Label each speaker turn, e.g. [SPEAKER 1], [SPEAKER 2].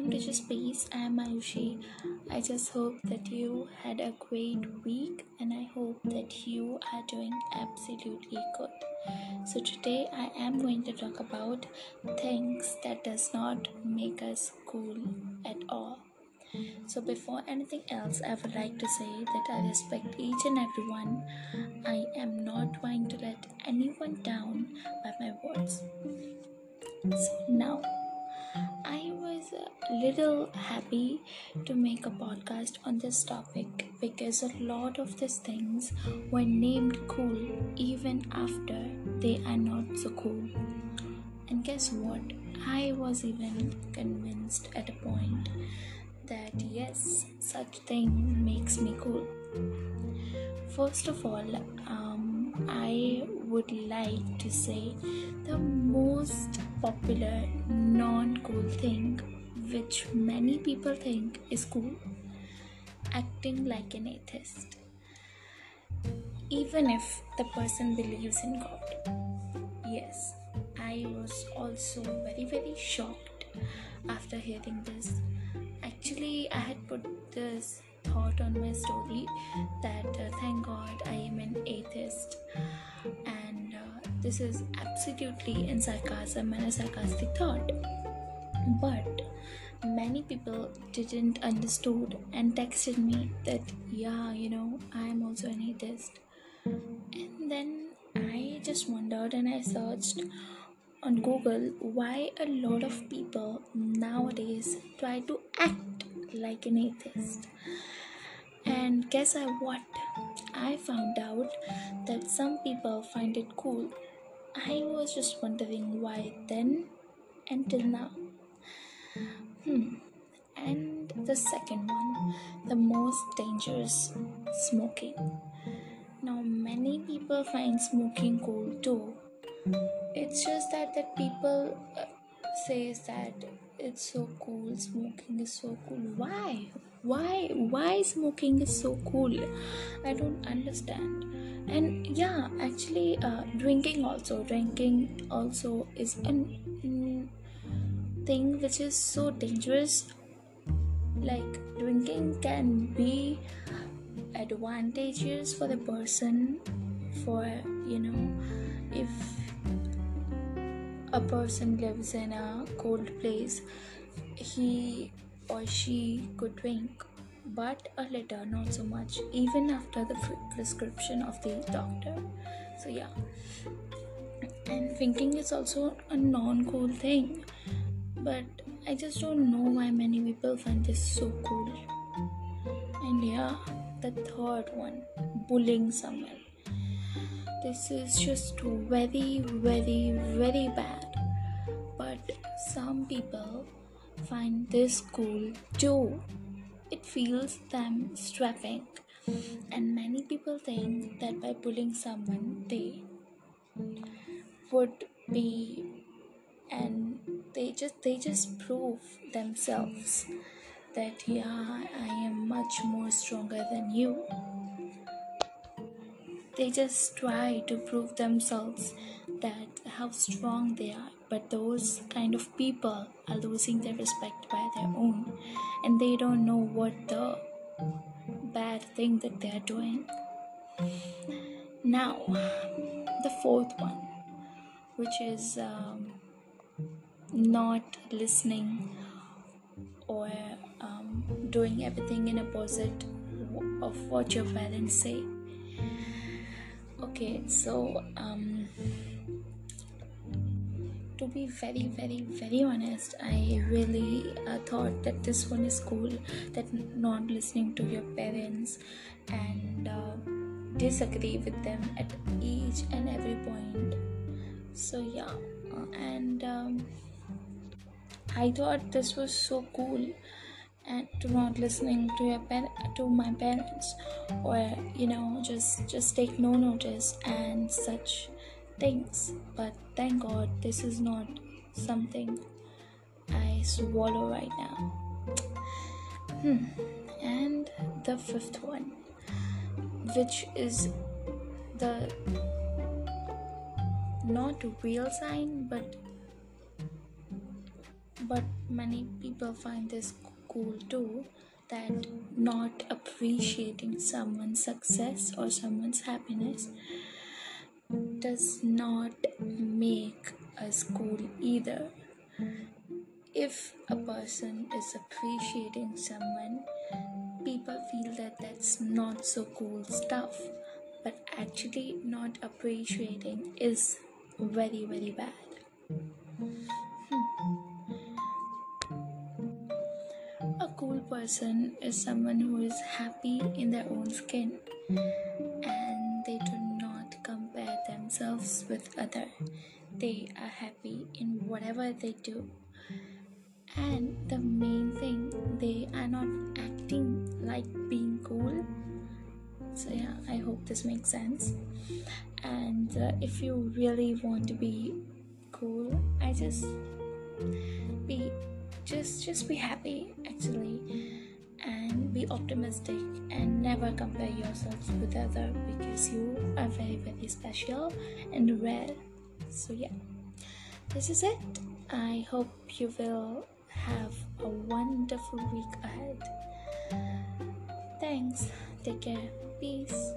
[SPEAKER 1] welcome to Just Space. I am Ayushi. I just hope that you had a great week and I hope that you are doing absolutely good. So today I am going to talk about things that does not make us cool at all. So before anything else, I would like to say that I respect each and everyone. I am not going to let anyone down by my words. So now I was a little happy to make a podcast on this topic because a lot of these things were named cool even after they are not so cool. And guess what? I was even convinced at a point that yes, such thing makes me cool. First of all, um, I would like to say the most popular non cool thing which many people think is cool acting like an atheist. Even if the person believes in God. Yes, I was also very, very shocked after hearing this. Actually, I had put this thought on my story this is absolutely in sarcasm and a sarcastic thought. But many people didn't understood and texted me that yeah, you know, I am also an atheist, and then I just wondered and I searched on Google why a lot of people nowadays try to act like an atheist. And guess I what? I found out that some people find it cool. I was just wondering why then until now. Hmm. And the second one, the most dangerous smoking. Now, many people find smoking cool too. It's just that that people uh, says that it's so cool, smoking is so cool. Why? Why? Why smoking is so cool? I don't understand. And yeah, actually, uh, drinking also. Drinking also is a mm, thing which is so dangerous. Like drinking can be advantageous for the person for you know if a person lives in a cold place he or she could drink but a little not so much even after the prescription of the doctor. So yeah. And drinking is also a non-cool thing but i just don't know why many people find this so cool and yeah the third one bullying someone this is just very very very bad. But some people find this cool too. It feels them strapping. And many people think that by bullying someone they would be and they just they just prove themselves that yeah i am much more stronger than you they just try to prove themselves that how strong they are. But those kind of people are losing their respect by their own. And they don't know what the bad thing that they are doing. Now the fourth one which is um, not listening or um, doing everything in opposite of what your parents say okay so um to be very very very honest i really uh, thought that this one is cool that not listening to your parents and uh, disagree with them at each and every point. So yeah uh, and um, i thought this was so cool and to not listening to your par- to my parents or you know just just take no notice and such things but thank god this is not something i swallow right now hmm. and the fifth one which is the not real sign but but many people find this cool too that not appreciating someone's success or someone's happiness does not make us cool either. If a person is appreciating someone, people feel that that's not so cool stuff, but actually, not appreciating is very, very bad. Cool person is someone who is happy in their own skin and they do not compare themselves with other. They are happy in whatever they do. And the main thing, they are not acting like being cool. So, yeah, I hope this makes sense. And uh, if you really want to be cool, I just be just just be happy and be optimistic and never compare yourself with other because you are very very special and rare. So yeah. This is it. I hope you will have a wonderful week ahead. Thanks. Take care. Peace